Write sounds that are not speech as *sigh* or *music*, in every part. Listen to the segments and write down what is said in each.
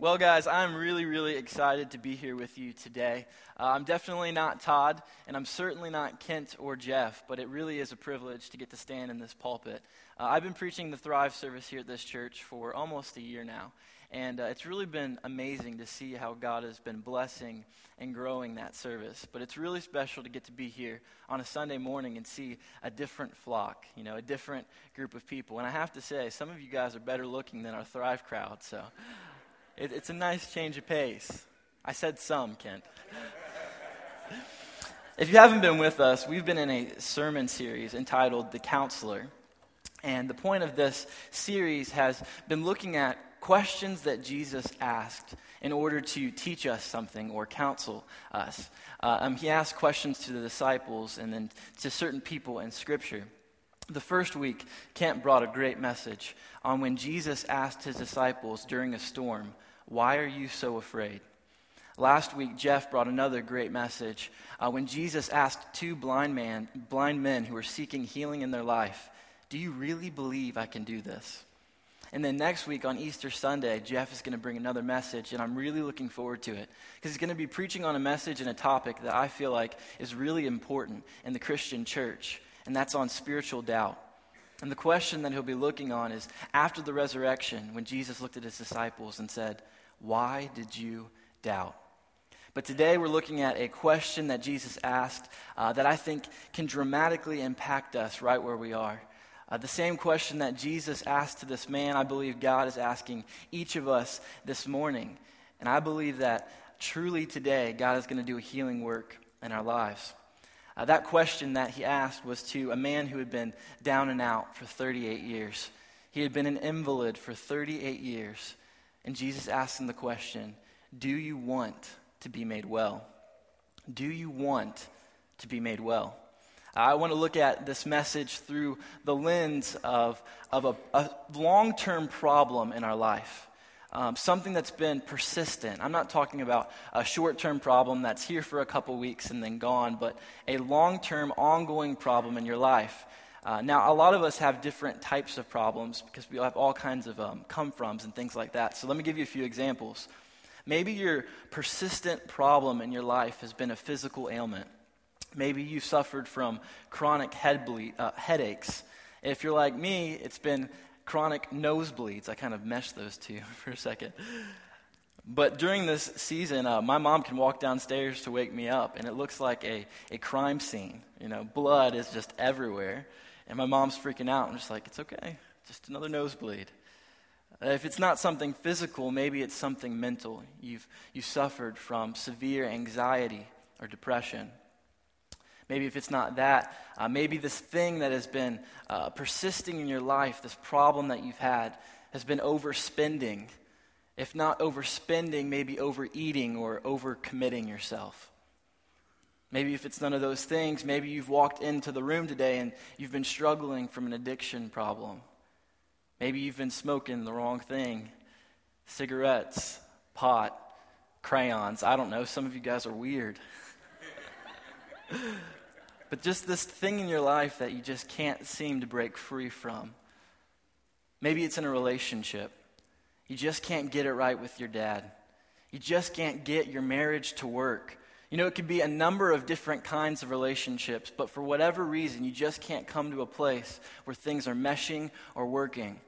Well, guys, I'm really, really excited to be here with you today. Uh, I'm definitely not Todd, and I'm certainly not Kent or Jeff, but it really is a privilege to get to stand in this pulpit. Uh, I've been preaching the Thrive service here at this church for almost a year now, and uh, it's really been amazing to see how God has been blessing and growing that service. But it's really special to get to be here on a Sunday morning and see a different flock, you know, a different group of people. And I have to say, some of you guys are better looking than our Thrive crowd, so. It, it's a nice change of pace. I said some, Kent. if you haven't been with us, we've been in a sermon series entitled The Counselor. And the point of this series has been looking at questions that Jesus asked in order to teach us something or counsel us. Uh, um, he asked questions to the disciples and then to certain people in Scripture. The first week, Kent brought a great message on when Jesus asked his disciples during a storm, why are you so afraid? Last week, Jeff brought another great message uh, when Jesus asked two blind, man, blind men who were seeking healing in their life, Do you really believe I can do this? And then next week on Easter Sunday, Jeff is going to bring another message, and I'm really looking forward to it because he's going to be preaching on a message and a topic that I feel like is really important in the Christian church, and that's on spiritual doubt. And the question that he'll be looking on is after the resurrection, when Jesus looked at his disciples and said, why did you doubt? But today we're looking at a question that Jesus asked uh, that I think can dramatically impact us right where we are. Uh, the same question that Jesus asked to this man, I believe God is asking each of us this morning. And I believe that truly today, God is going to do a healing work in our lives. Uh, that question that he asked was to a man who had been down and out for 38 years. He had been an invalid for 38 years. And Jesus asks him the question Do you want to be made well? Do you want to be made well? I want to look at this message through the lens of, of a, a long term problem in our life. Um, something that's been persistent. I'm not talking about a short term problem that's here for a couple weeks and then gone, but a long term, ongoing problem in your life uh, now, a lot of us have different types of problems because we have all kinds of um, come froms and things like that. So let me give you a few examples. Maybe your persistent problem in your life has been a physical ailment. Maybe you suffered from chronic head bleed, uh, headaches. If you're like me, it's been chronic nosebleeds. I kind of meshed those two *laughs* for a second. But during this season, uh, my mom can walk downstairs to wake me up, and it looks like a, a crime scene. You know, blood is just everywhere. And my mom's freaking out. I'm just like, it's okay, just another nosebleed. If it's not something physical, maybe it's something mental. You've, you suffered from severe anxiety or depression. Maybe if it's not that, uh, maybe this thing that has been uh, persisting in your life, this problem that you've had, has been overspending. If not overspending, maybe overeating or overcommitting yourself. Maybe if it's none of those things, maybe you've walked into the room today and you've been struggling from an addiction problem. Maybe you've been smoking the wrong thing cigarettes, pot, crayons. I don't know. Some of you guys are weird. *laughs* but just this thing in your life that you just can't seem to break free from. Maybe it's in a relationship. You just can't get it right with your dad. You just can't get your marriage to work. You know, it could be a number of different kinds of relationships, but for whatever reason, you just can't come to a place where things are meshing or working.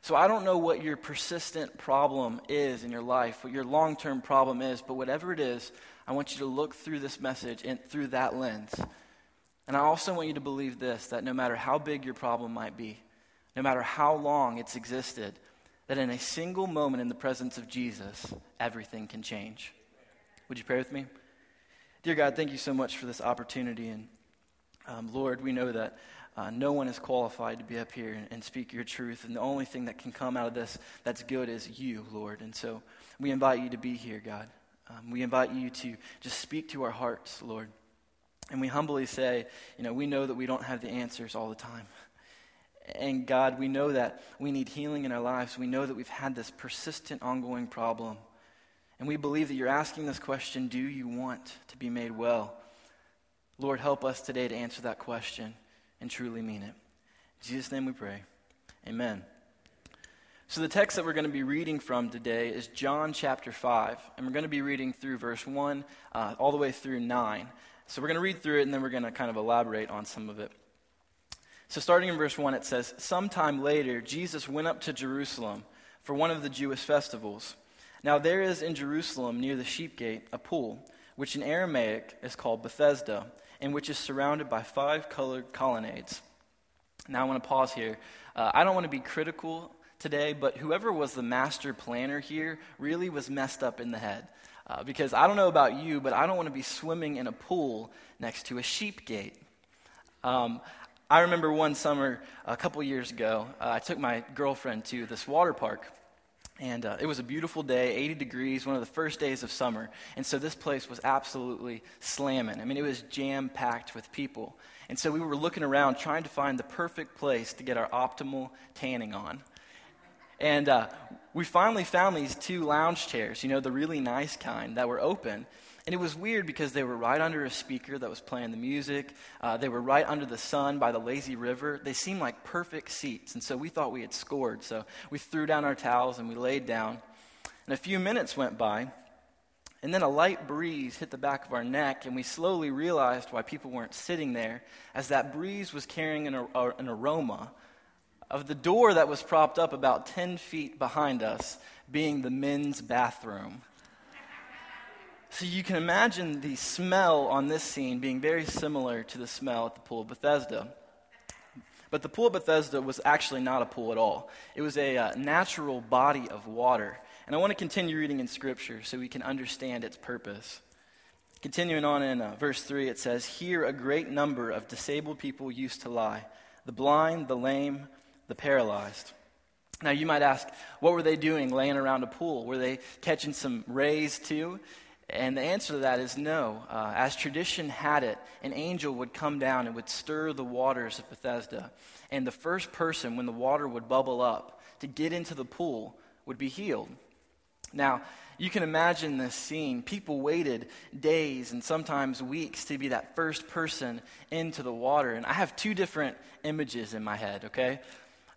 So I don't know what your persistent problem is in your life, what your long term problem is, but whatever it is, I want you to look through this message and through that lens. And I also want you to believe this that no matter how big your problem might be, no matter how long it's existed, that in a single moment in the presence of Jesus, everything can change. Would you pray with me? Dear God, thank you so much for this opportunity. And um, Lord, we know that uh, no one is qualified to be up here and, and, speak your truth. And the only thing that can come out of this that's good is you, Lord. And so we invite you to be here, God. Um, we invite you to just speak to our hearts, Lord. And we humbly say, you know, we know that we don't have the answers all the time. And God, we know that we need healing in our lives. We know that we've had this persistent, ongoing problem. And we believe that you're asking this question do you want to be made well? Lord, help us today to answer that question and truly mean it. In Jesus' name we pray. Amen. So, the text that we're going to be reading from today is John chapter 5, and we're going to be reading through verse 1 uh, all the way through 9. So, we're going to read through it, and then we're going to kind of elaborate on some of it. So, starting in verse 1, it says, Sometime later, Jesus went up to Jerusalem for one of the Jewish festivals. Now, there is in Jerusalem, near the sheep gate, a pool, which in Aramaic is called Bethesda, and which is surrounded by five colored colonnades. Now, I want to pause here. Uh, I don't want to be critical today, but whoever was the master planner here really was messed up in the head. Uh, because I don't know about you, but I don't want to be swimming in a pool next to a sheep gate. Um, I remember one summer a couple years ago, uh, I took my girlfriend to this water park. And uh, it was a beautiful day, 80 degrees, one of the first days of summer. And so this place was absolutely slamming. I mean, it was jam packed with people. And so we were looking around trying to find the perfect place to get our optimal tanning on. And uh, we finally found these two lounge chairs, you know, the really nice kind that were open. And it was weird because they were right under a speaker that was playing the music. Uh, they were right under the sun by the lazy river. They seemed like perfect seats. And so we thought we had scored. So we threw down our towels and we laid down. And a few minutes went by. And then a light breeze hit the back of our neck, and we slowly realized why people weren't sitting there, as that breeze was carrying an, an aroma of the door that was propped up about 10 feet behind us being the men's bathroom. So you can imagine the smell on this scene being very similar to the smell at the Pool of Bethesda. But the Pool of Bethesda was actually not a pool at all, it was a uh, natural body of water. And I want to continue reading in Scripture so we can understand its purpose. Continuing on in uh, verse 3, it says, Here a great number of disabled people used to lie the blind, the lame, the paralyzed. Now, you might ask, what were they doing laying around a pool? Were they catching some rays too? And the answer to that is no. Uh, as tradition had it, an angel would come down and would stir the waters of Bethesda. And the first person, when the water would bubble up, to get into the pool would be healed. Now, you can imagine this scene. People waited days and sometimes weeks to be that first person into the water. And I have two different images in my head, okay?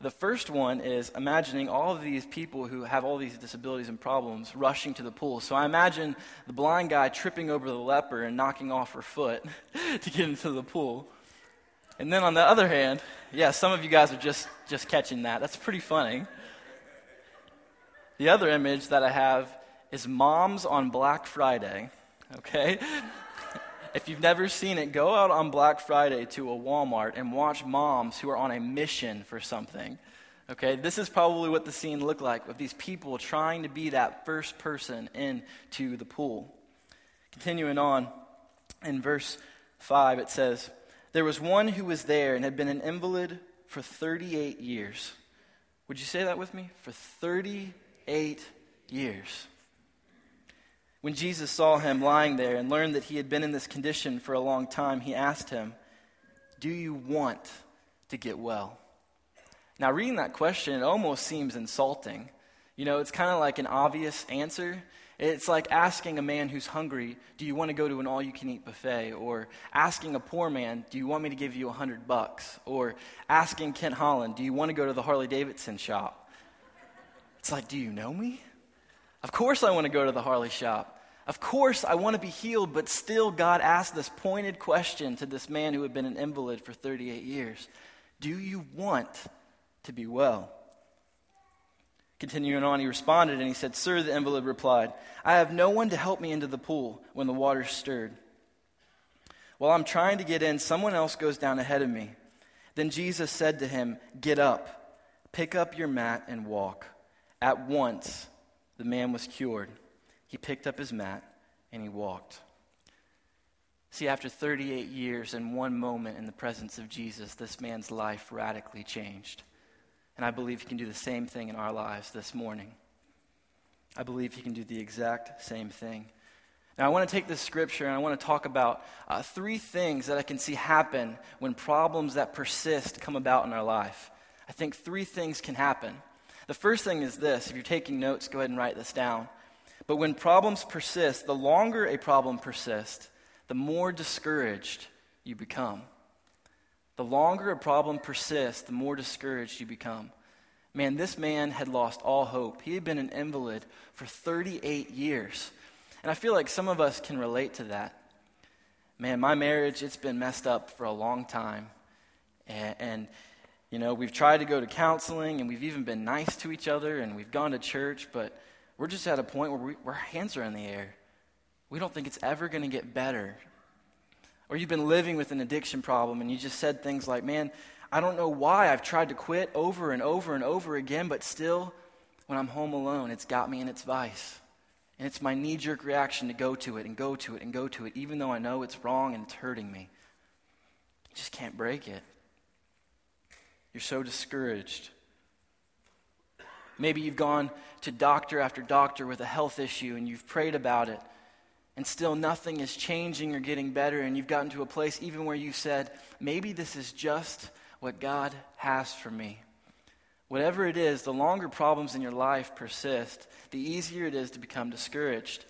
The first one is imagining all of these people who have all these disabilities and problems rushing to the pool. So I imagine the blind guy tripping over the leper and knocking off her foot *laughs* to get into the pool. And then on the other hand, yeah, some of you guys are just, just catching that. That's pretty funny. The other image that I have is moms on Black Friday, okay? If you've never seen it, go out on Black Friday to a Walmart and watch moms who are on a mission for something. Okay, this is probably what the scene looked like with these people trying to be that first person into the pool. Continuing on in verse 5, it says, There was one who was there and had been an invalid for 38 years. Would you say that with me? For 38 years. When Jesus saw him lying there and learned that he had been in this condition for a long time, he asked him, Do you want to get well? Now, reading that question, it almost seems insulting. You know, it's kind of like an obvious answer. It's like asking a man who's hungry, Do you want to go to an all you can eat buffet? Or asking a poor man, Do you want me to give you a hundred bucks? Or asking Kent Holland, Do you want to go to the Harley Davidson shop? It's like, Do you know me? Of course, I want to go to the Harley shop. Of course, I want to be healed, but still, God asked this pointed question to this man who had been an invalid for 38 years Do you want to be well? Continuing on, he responded and he said, Sir, the invalid replied, I have no one to help me into the pool when the water stirred. While I'm trying to get in, someone else goes down ahead of me. Then Jesus said to him, Get up, pick up your mat, and walk. At once, the man was cured. He picked up his mat and he walked. See, after 38 years and one moment in the presence of Jesus, this man's life radically changed. And I believe he can do the same thing in our lives this morning. I believe he can do the exact same thing. Now, I want to take this scripture and I want to talk about uh, three things that I can see happen when problems that persist come about in our life. I think three things can happen. The first thing is this if you're taking notes, go ahead and write this down. But when problems persist, the longer a problem persists, the more discouraged you become. The longer a problem persists, the more discouraged you become. Man, this man had lost all hope. He had been an invalid for 38 years. And I feel like some of us can relate to that. Man, my marriage, it's been messed up for a long time. And, and, you know, we've tried to go to counseling and we've even been nice to each other and we've gone to church, but we're just at a point where we, our hands are in the air. We don't think it's ever going to get better. Or you've been living with an addiction problem and you just said things like, man, I don't know why I've tried to quit over and over and over again, but still, when I'm home alone, it's got me in its vice. And it's my knee jerk reaction to go to it and go to it and go to it, even though I know it's wrong and it's hurting me. I just can't break it. You're so discouraged. Maybe you've gone to doctor after doctor with a health issue and you've prayed about it, and still nothing is changing or getting better, and you've gotten to a place even where you've said, maybe this is just what God has for me. Whatever it is, the longer problems in your life persist, the easier it is to become discouraged.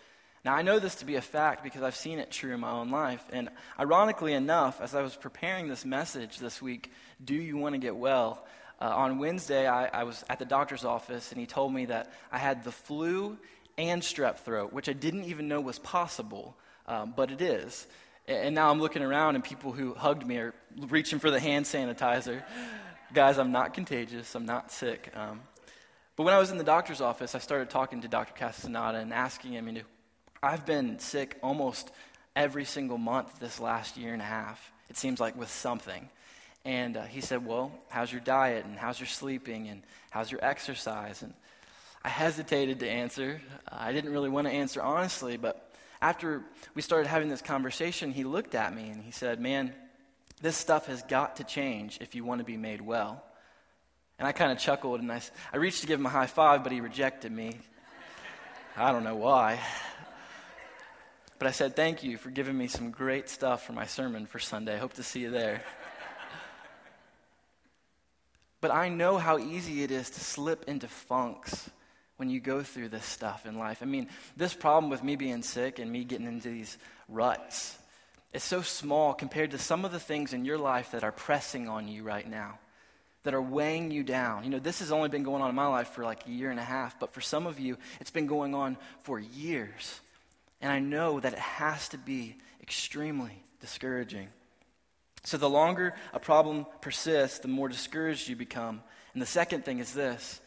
Now, I know this to be a fact because I've seen it true in my own life. And ironically enough, as I was preparing this message this week, Do You Want to Get Well? Uh, on Wednesday, I, I was at the doctor's office and he told me that I had the flu and strep throat, which I didn't even know was possible, um, but it is. And now I'm looking around and people who hugged me are reaching for the hand sanitizer. Guys, I'm not contagious. I'm not sick. Um, but when I was in the doctor's office, I started talking to Dr. Castaneda and asking him, you know, I've been sick almost every single month this last year and a half. It seems like with something. And uh, he said, Well, how's your diet? And how's your sleeping? And how's your exercise? And I hesitated to answer. Uh, I didn't really want to answer honestly, but after we started having this conversation, he looked at me and he said, Man, this stuff has got to change if you want to be made well. And I kind of chuckled and I, I reached to give him a high five, but he rejected me. I don't know why. But I said, Thank you for giving me some great stuff for my sermon for Sunday. Hope to see you there. *laughs* but I know how easy it is to slip into funks when you go through this stuff in life. I mean, this problem with me being sick and me getting into these ruts is so small compared to some of the things in your life that are pressing on you right now, that are weighing you down. You know, this has only been going on in my life for like a year and a half, but for some of you, it's been going on for years. And I know that it has to be extremely discouraging. So, the longer a problem persists, the more discouraged you become. And the second thing is this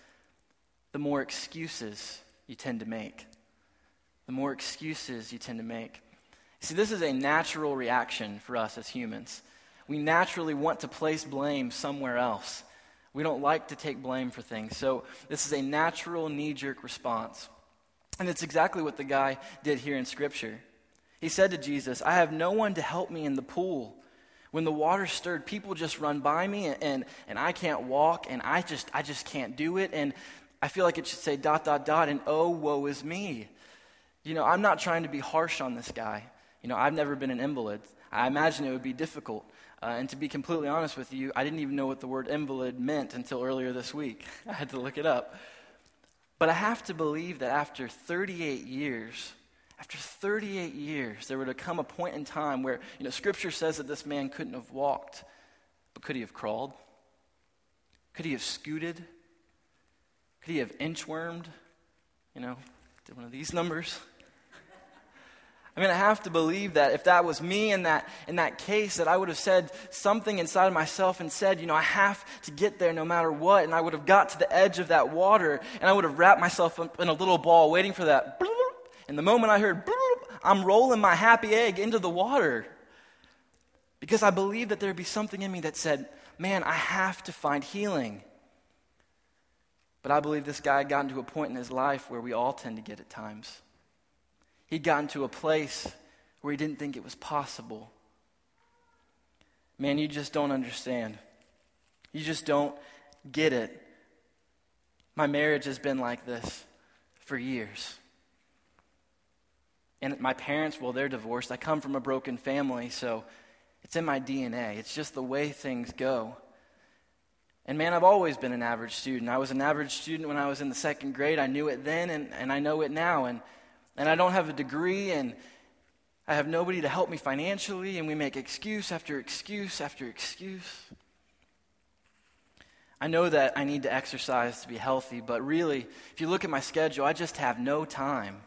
the more excuses you tend to make. The more excuses you tend to make. See, this is a natural reaction for us as humans. We naturally want to place blame somewhere else. We don't like to take blame for things. So, this is a natural knee jerk response. And it's exactly what the guy did here in Scripture. He said to Jesus, I have no one to help me in the pool. When the water stirred, people just run by me and, and, and I can't walk and I just I just can't do it. And I feel like it should say dot, dot, dot, and oh, woe is me. You know, I'm not trying to be harsh on this guy. You know, I've never been an invalid. I imagine it would be difficult. Uh, and to be completely honest with you, I didn't even know what the word invalid meant until earlier this week. *laughs* I had to look it up. But I have to believe that after 38 years, after 38 years, there would have come a point in time where, you know, Scripture says that this man couldn't have walked, but could he have crawled? Could he have scooted? Could he have inchwormed? You know, did one of these numbers? I mean, I have to believe that if that was me in that, in that case, that I would have said something inside of myself and said, you know, I have to get there no matter what. And I would have got to the edge of that water and I would have wrapped myself up in a little ball waiting for that. And the moment I heard, I'm rolling my happy egg into the water. Because I believe that there would be something in me that said, man, I have to find healing. But I believe this guy had gotten to a point in his life where we all tend to get at times. He'd gotten to a place where he didn't think it was possible. Man, you just don't understand. You just don't get it. My marriage has been like this for years. And my parents, well, they're divorced. I come from a broken family, so it's in my DNA. It's just the way things go. And man, I've always been an average student. I was an average student when I was in the second grade. I knew it then, and, and I know it now. And, and I don't have a degree, and I have nobody to help me financially, and we make excuse after excuse after excuse. I know that I need to exercise to be healthy, but really, if you look at my schedule, I just have no time.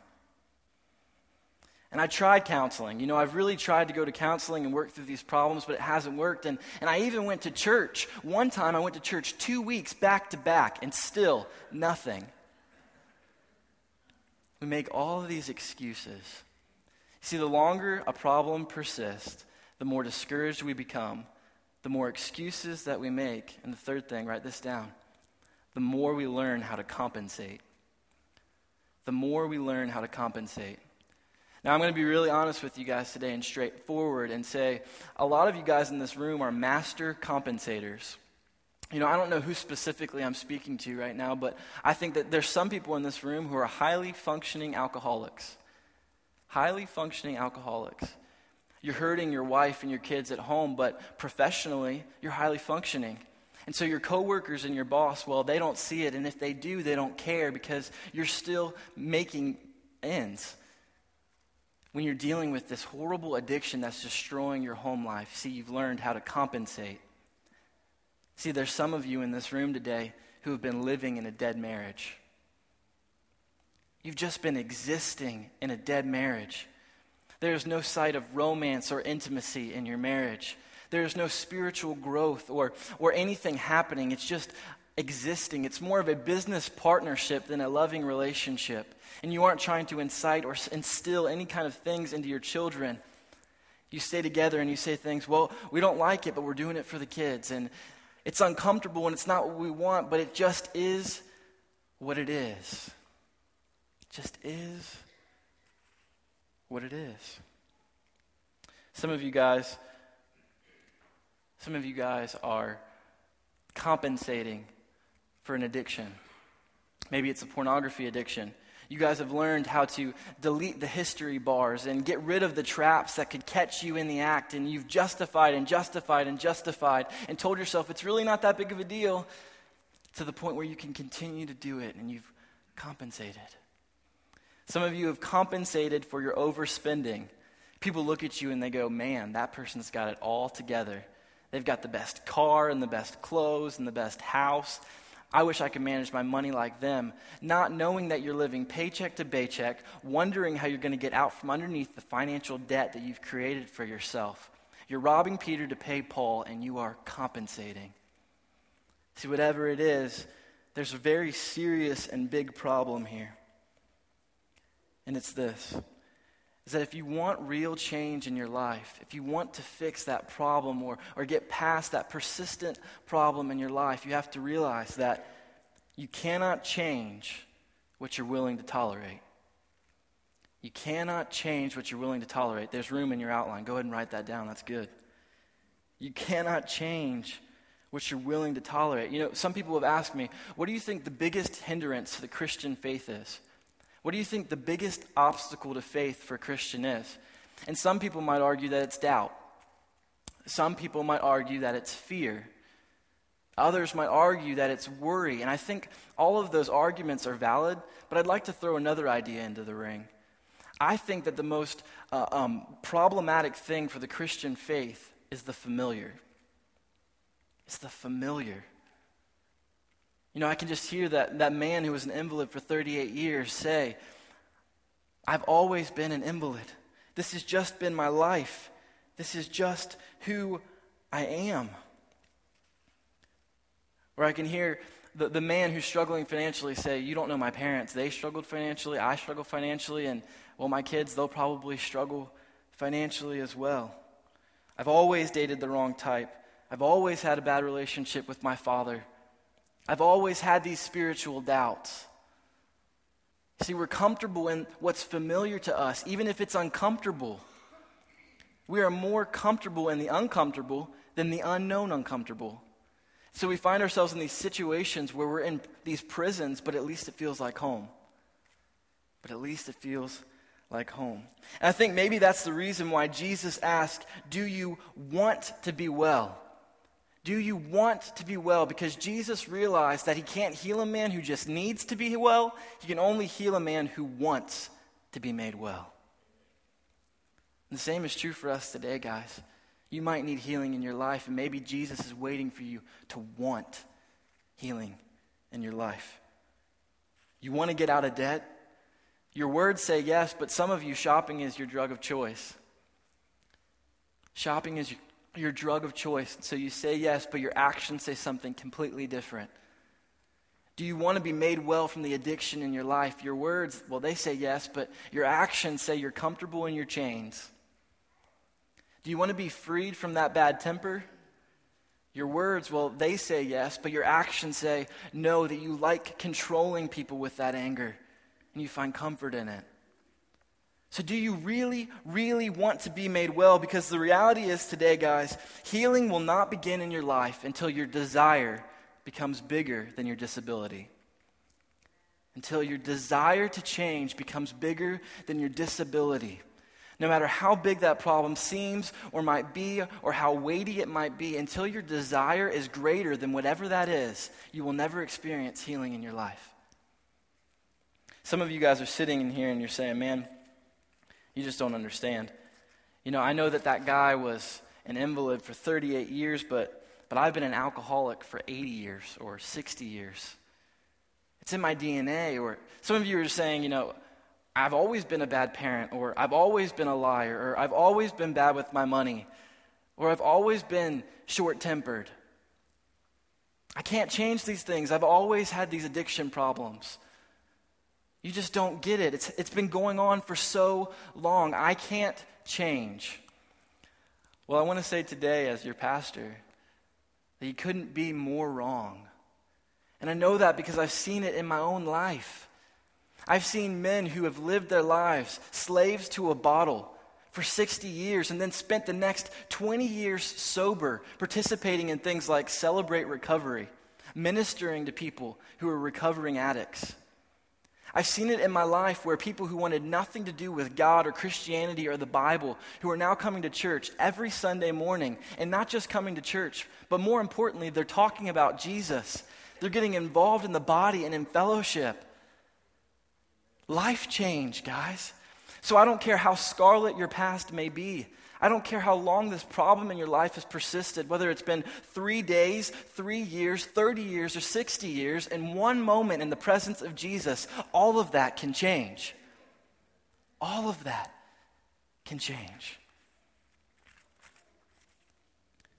And I tried counseling. You know, I've really tried to go to counseling and work through these problems, but it hasn't worked. And, and I even went to church. One time I went to church two weeks back to back, and still nothing. We make all of these excuses. See, the longer a problem persists, the more discouraged we become, the more excuses that we make. And the third thing, write this down the more we learn how to compensate. The more we learn how to compensate. Now, I'm going to be really honest with you guys today and straightforward and say a lot of you guys in this room are master compensators. You know, I don't know who specifically I'm speaking to right now, but I think that there's some people in this room who are highly functioning alcoholics. Highly functioning alcoholics. You're hurting your wife and your kids at home, but professionally, you're highly functioning. And so your coworkers and your boss, well, they don't see it, and if they do, they don't care because you're still making ends when you're dealing with this horrible addiction that's destroying your home life, see, you've learned how to compensate. See, there's some of you in this room today who have been living in a dead marriage. You've just been existing in a dead marriage. There's no sight of romance or intimacy in your marriage. There's no spiritual growth or, or anything happening. It's just existing. It's more of a business partnership than a loving relationship and you aren't trying to incite or instill any kind of things into your children, you stay together and you say things, well, we don't like it, but we're doing it for the kids. And it's uncomfortable and it's not what we want, but it just is what it is. It just is what it is. Some of you guys, some of you guys are compensating for an addiction. Maybe it's a pornography addiction. You guys have learned how to delete the history bars and get rid of the traps that could catch you in the act. And you've justified and justified and justified and told yourself it's really not that big of a deal to the point where you can continue to do it and you've compensated. Some of you have compensated for your overspending. People look at you and they go, man, that person's got it all together. They've got the best car and the best clothes and the best house. I wish I could manage my money like them, not knowing that you're living paycheck to paycheck, wondering how you're going to get out from underneath the financial debt that you've created for yourself. You're robbing Peter to pay Paul, and you are compensating. See, whatever it is, there's a very serious and big problem here. And it's this is that if you want real change in your life, if you want to fix that problem or, or get past that persistent problem in your life, you have to realize that you cannot change what you're willing to tolerate. You cannot change what you're willing to tolerate. There's room in your outline. Go ahead and write that down. That's good. You cannot change what you're willing to tolerate. You know, some people have asked me, what do you think the biggest hindrance to the Christian faith is? What do you think the biggest obstacle to faith for a Christian is? And some people might argue that it's doubt. Some people might argue that it's fear. Others might argue that it's worry. And I think all of those arguments are valid, but I'd like to throw another idea into the ring. I think that the most uh, um, problematic thing for the Christian faith is the familiar. It's the familiar. You know, I can just hear that, that man who was an invalid for 38 years say, I've always been an invalid. This has just been my life. This is just who I am. Or I can hear the, the man who's struggling financially say, You don't know my parents. They struggled financially. I struggle financially. And, well, my kids, they'll probably struggle financially as well. I've always dated the wrong type. I've always had a bad relationship with my father. I've always had these spiritual doubts. See, we're comfortable in what's familiar to us, even if it's uncomfortable. We are more comfortable in the uncomfortable than the unknown uncomfortable. So we find ourselves in these situations where we're in these prisons, but at least it feels like home. But at least it feels like home. And I think maybe that's the reason why Jesus asked, Do you want to be well? Do you want to be well? Because Jesus realized that he can't heal a man who just needs to be well, he can only heal a man who wants to be made well. And the same is true for us today, guys. You might need healing in your life, and maybe Jesus is waiting for you to want healing in your life. You want to get out of debt? Your words say yes, but some of you, shopping is your drug of choice. Shopping is your drug of choice. So you say yes, but your actions say something completely different. Do you want to be made well from the addiction in your life? Your words, well, they say yes, but your actions say you're comfortable in your chains. Do you want to be freed from that bad temper? Your words, well, they say yes, but your actions say no, that you like controlling people with that anger and you find comfort in it. So, do you really, really want to be made well? Because the reality is today, guys, healing will not begin in your life until your desire becomes bigger than your disability. Until your desire to change becomes bigger than your disability. No matter how big that problem seems or might be, or how weighty it might be, until your desire is greater than whatever that is, you will never experience healing in your life. Some of you guys are sitting in here and you're saying, man, you just don't understand. You know, I know that that guy was an invalid for 38 years, but, but I've been an alcoholic for 80 years or 60 years. It's in my DNA. Or some of you are saying, you know, I've always been a bad parent, or I've always been a liar, or I've always been bad with my money, or I've always been short tempered. I can't change these things. I've always had these addiction problems. You just don't get it. It's, it's been going on for so long. I can't change. Well, I want to say today, as your pastor, that you couldn't be more wrong. And I know that because I've seen it in my own life. I've seen men who have lived their lives slaves to a bottle for 60 years and then spent the next 20 years sober, participating in things like Celebrate Recovery, ministering to people who are recovering addicts. I've seen it in my life where people who wanted nothing to do with God or Christianity or the Bible, who are now coming to church every Sunday morning, and not just coming to church, but more importantly, they're talking about Jesus. They're getting involved in the body and in fellowship. Life change, guys. So I don't care how scarlet your past may be. I don't care how long this problem in your life has persisted, whether it's been three days, three years, 30 years, or 60 years, in one moment in the presence of Jesus, all of that can change. All of that can change.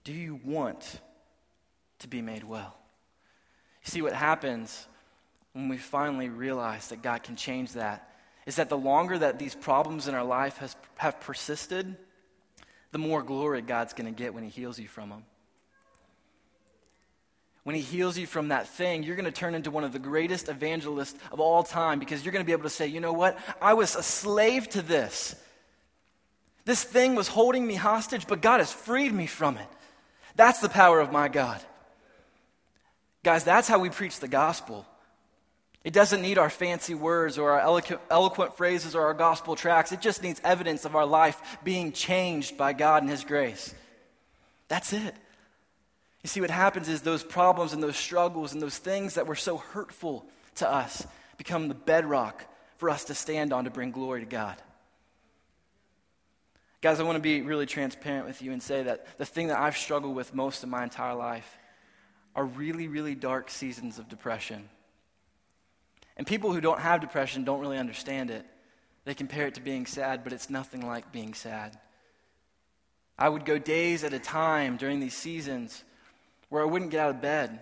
Do you want to be made well? You see, what happens when we finally realize that God can change that is that the longer that these problems in our life has, have persisted, the more glory God's going to get when He heals you from them. When He heals you from that thing, you're going to turn into one of the greatest evangelists of all time because you're going to be able to say, you know what? I was a slave to this. This thing was holding me hostage, but God has freed me from it. That's the power of my God. Guys, that's how we preach the gospel. It doesn't need our fancy words or our eloquent, phrases or our gospel tracks. It just needs evidence of our life being changed by God and His grace. That's it. You see, what happens is those problems and those struggles and those things that were so hurtful to us become the bedrock for us to stand on to bring glory to God. Guys, I want to be really transparent with you and say that the thing that I've struggled with most of my entire life are really, really dark seasons of depression. And people who don't have depression don't really understand it. They compare it to being sad, but it's nothing like being sad. I would go days at a time during these seasons where I wouldn't get out of bed.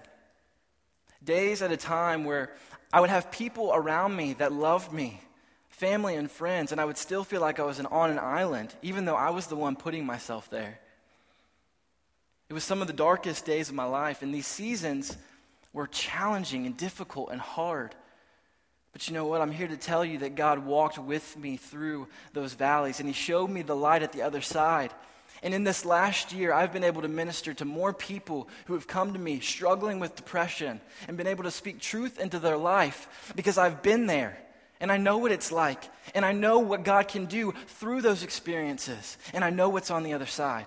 Days at a time where I would have people around me that loved me, family and friends, and I would still feel like I was on an island, even though I was the one putting myself there. It was some of the darkest days of my life, and these seasons were challenging and difficult and hard. But you know what? I'm here to tell you that God walked with me through those valleys and He showed me the light at the other side. And in this last year, I've been able to minister to more people who have come to me struggling with depression and been able to speak truth into their life because I've been there and I know what it's like and I know what God can do through those experiences and I know what's on the other side.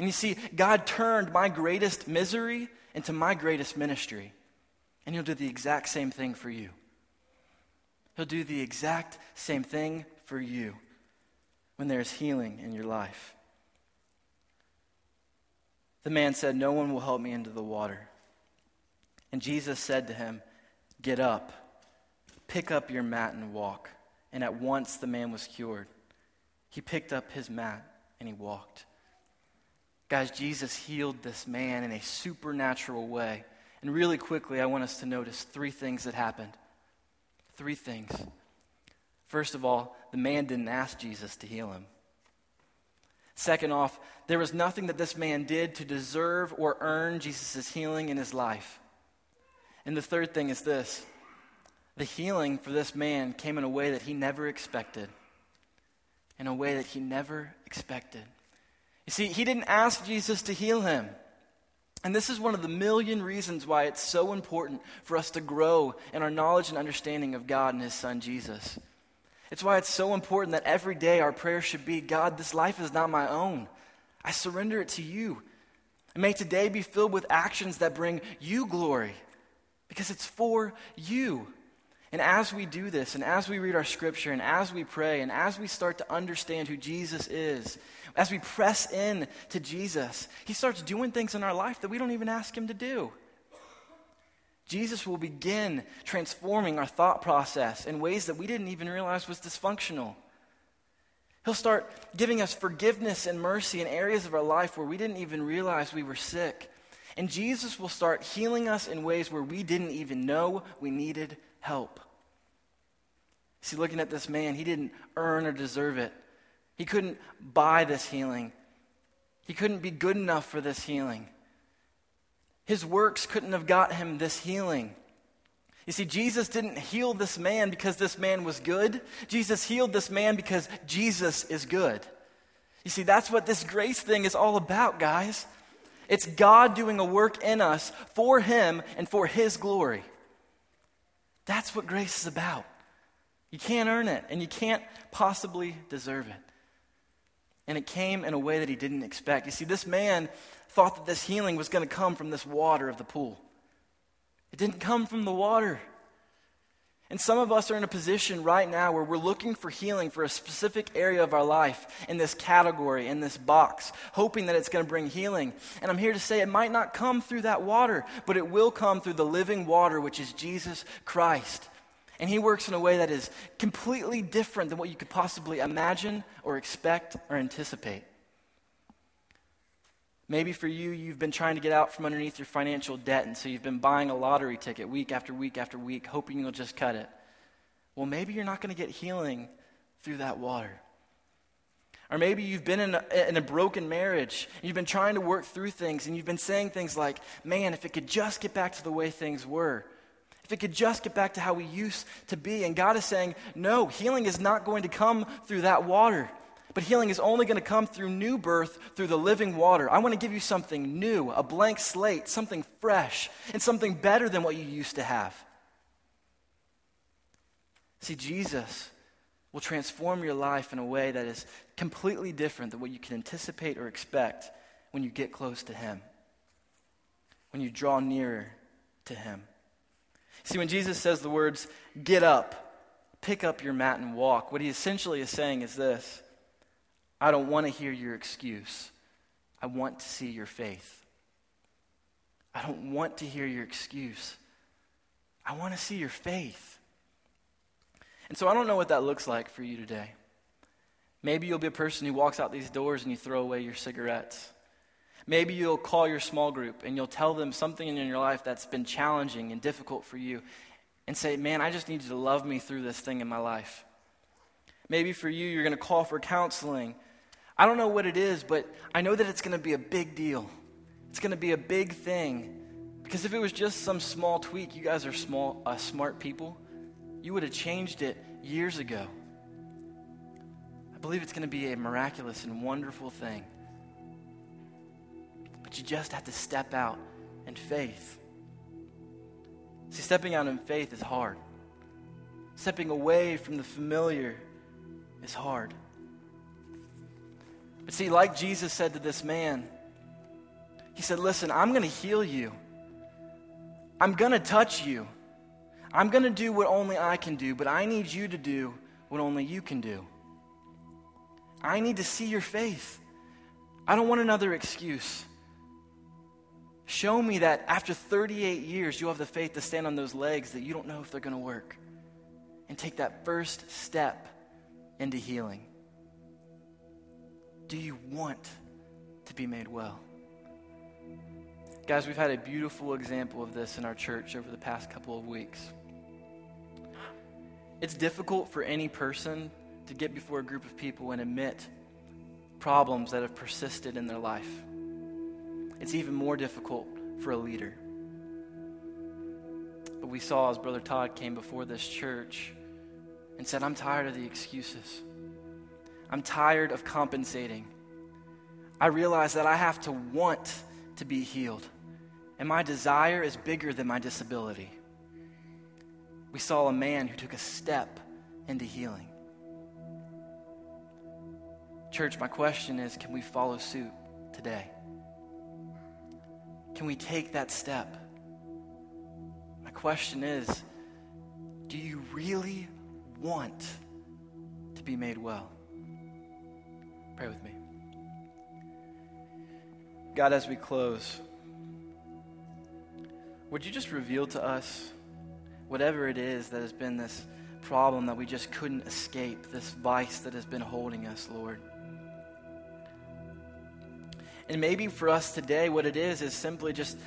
And you see, God turned my greatest misery into my greatest ministry. And He'll do the exact same thing for you. He'll do the exact same thing for you when there's healing in your life. The man said, No one will help me into the water. And Jesus said to him, Get up, pick up your mat and walk. And at once the man was cured. He picked up his mat and he walked. Guys, Jesus healed this man in a supernatural way. And really quickly, I want us to notice three things that happened. Three things. First of all, the man didn't ask Jesus to heal him. Second off, there was nothing that this man did to deserve or earn Jesus' healing in his life. And the third thing is this the healing for this man came in a way that he never expected. In a way that he never expected. You see, he didn't ask Jesus to heal him. And this is one of the million reasons why it's so important for us to grow in our knowledge and understanding of God and His Son Jesus. It's why it's so important that every day our prayer should be God, this life is not my own. I surrender it to you. And may today be filled with actions that bring you glory because it's for you. And as we do this, and as we read our scripture, and as we pray, and as we start to understand who Jesus is, as we press in to Jesus, he starts doing things in our life that we don't even ask him to do. Jesus will begin transforming our thought process in ways that we didn't even realize was dysfunctional. He'll start giving us forgiveness and mercy in areas of our life where we didn't even realize we were sick. And Jesus will start healing us in ways where we didn't even know we needed help. See, looking at this man, he didn't earn or deserve it. He couldn't buy this healing. He couldn't be good enough for this healing. His works couldn't have got him this healing. You see, Jesus didn't heal this man because this man was good. Jesus healed this man because Jesus is good. You see, that's what this grace thing is all about, guys. It's God doing a work in us for Him and for His glory. That's what grace is about. You can't earn it, and you can't possibly deserve it. And it came in a way that he didn't expect. You see, this man thought that this healing was going to come from this water of the pool. It didn't come from the water. And some of us are in a position right now where we're looking for healing for a specific area of our life in this category, in this box, hoping that it's going to bring healing. And I'm here to say it might not come through that water, but it will come through the living water, which is Jesus Christ. And he works in a way that is completely different than what you could possibly imagine or expect or anticipate. Maybe for you, you've been trying to get out from underneath your financial debt, and so you've been buying a lottery ticket week after week after week, hoping you'll just cut it. Well, maybe you're not going to get healing through that water. Or maybe you've been in a, in a broken marriage, and you've been trying to work through things, and you've been saying things like, man, if it could just get back to the way things were, if it could just get back to how we used to be. And God is saying, no, healing is not going to come through that water. But healing is only going to come through new birth, through the living water. I want to give you something new, a blank slate, something fresh, and something better than what you used to have. See, Jesus will transform your life in a way that is completely different than what you can anticipate or expect when you get close to Him, when you draw nearer to Him. See, when Jesus says the words, get up, pick up your mat and walk, what he essentially is saying is this I don't want to hear your excuse. I want to see your faith. I don't want to hear your excuse. I want to see your faith. And so I don't know what that looks like for you today. Maybe you'll be a person who walks out these doors and you throw away your cigarettes. Maybe you'll call your small group and you'll tell them something in your life that's been challenging and difficult for you and say, Man, I just need you to love me through this thing in my life. Maybe for you, you're going to call for counseling. I don't know what it is, but I know that it's going to be a big deal. It's going to be a big thing. Because if it was just some small tweak, you guys are small, uh, smart people, you would have changed it years ago. I believe it's going to be a miraculous and wonderful thing. But you just have to step out in faith. See, stepping out in faith is hard. Stepping away from the familiar is hard. But see, like Jesus said to this man, he said, Listen, I'm going to heal you. I'm going to touch you. I'm going to do what only I can do, but I need you to do what only you can do. I need to see your faith. I don't want another excuse. Show me that after 38 years, you'll have the faith to stand on those legs that you don't know if they're going to work. And take that first step into healing. Do you want to be made well? Guys, we've had a beautiful example of this in our church over the past couple of weeks. It's difficult for any person to get before a group of people and admit problems that have persisted in their life. It's even more difficult for a leader. But we saw as Brother Todd came before this church and said, I'm tired of the excuses. I'm tired of compensating. I realize that I have to want to be healed, and my desire is bigger than my disability. We saw a man who took a step into healing. Church, my question is can we follow suit today? Can we take that step? My question is do you really want to be made well? Pray with me. God, as we close, would you just reveal to us whatever it is that has been this problem that we just couldn't escape, this vice that has been holding us, Lord? And maybe for us today, what it is is simply just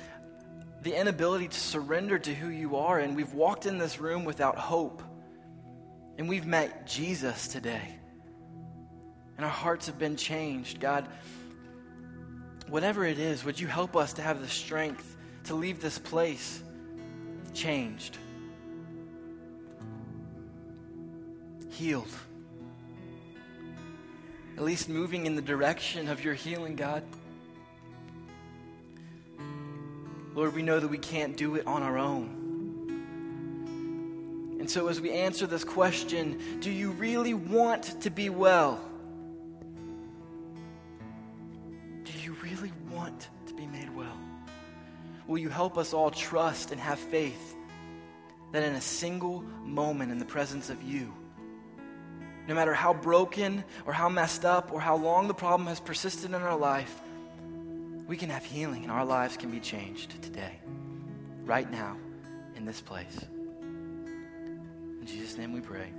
the inability to surrender to who you are. And we've walked in this room without hope. And we've met Jesus today. And our hearts have been changed. God, whatever it is, would you help us to have the strength to leave this place changed, healed, at least moving in the direction of your healing, God. Lord, we know that we can't do it on our own. And so, as we answer this question, do you really want to be well? Do you really want to be made well? Will you help us all trust and have faith that in a single moment in the presence of you, no matter how broken or how messed up or how long the problem has persisted in our life, we can have healing and our lives can be changed today, right now, in this place. In Jesus' name we pray.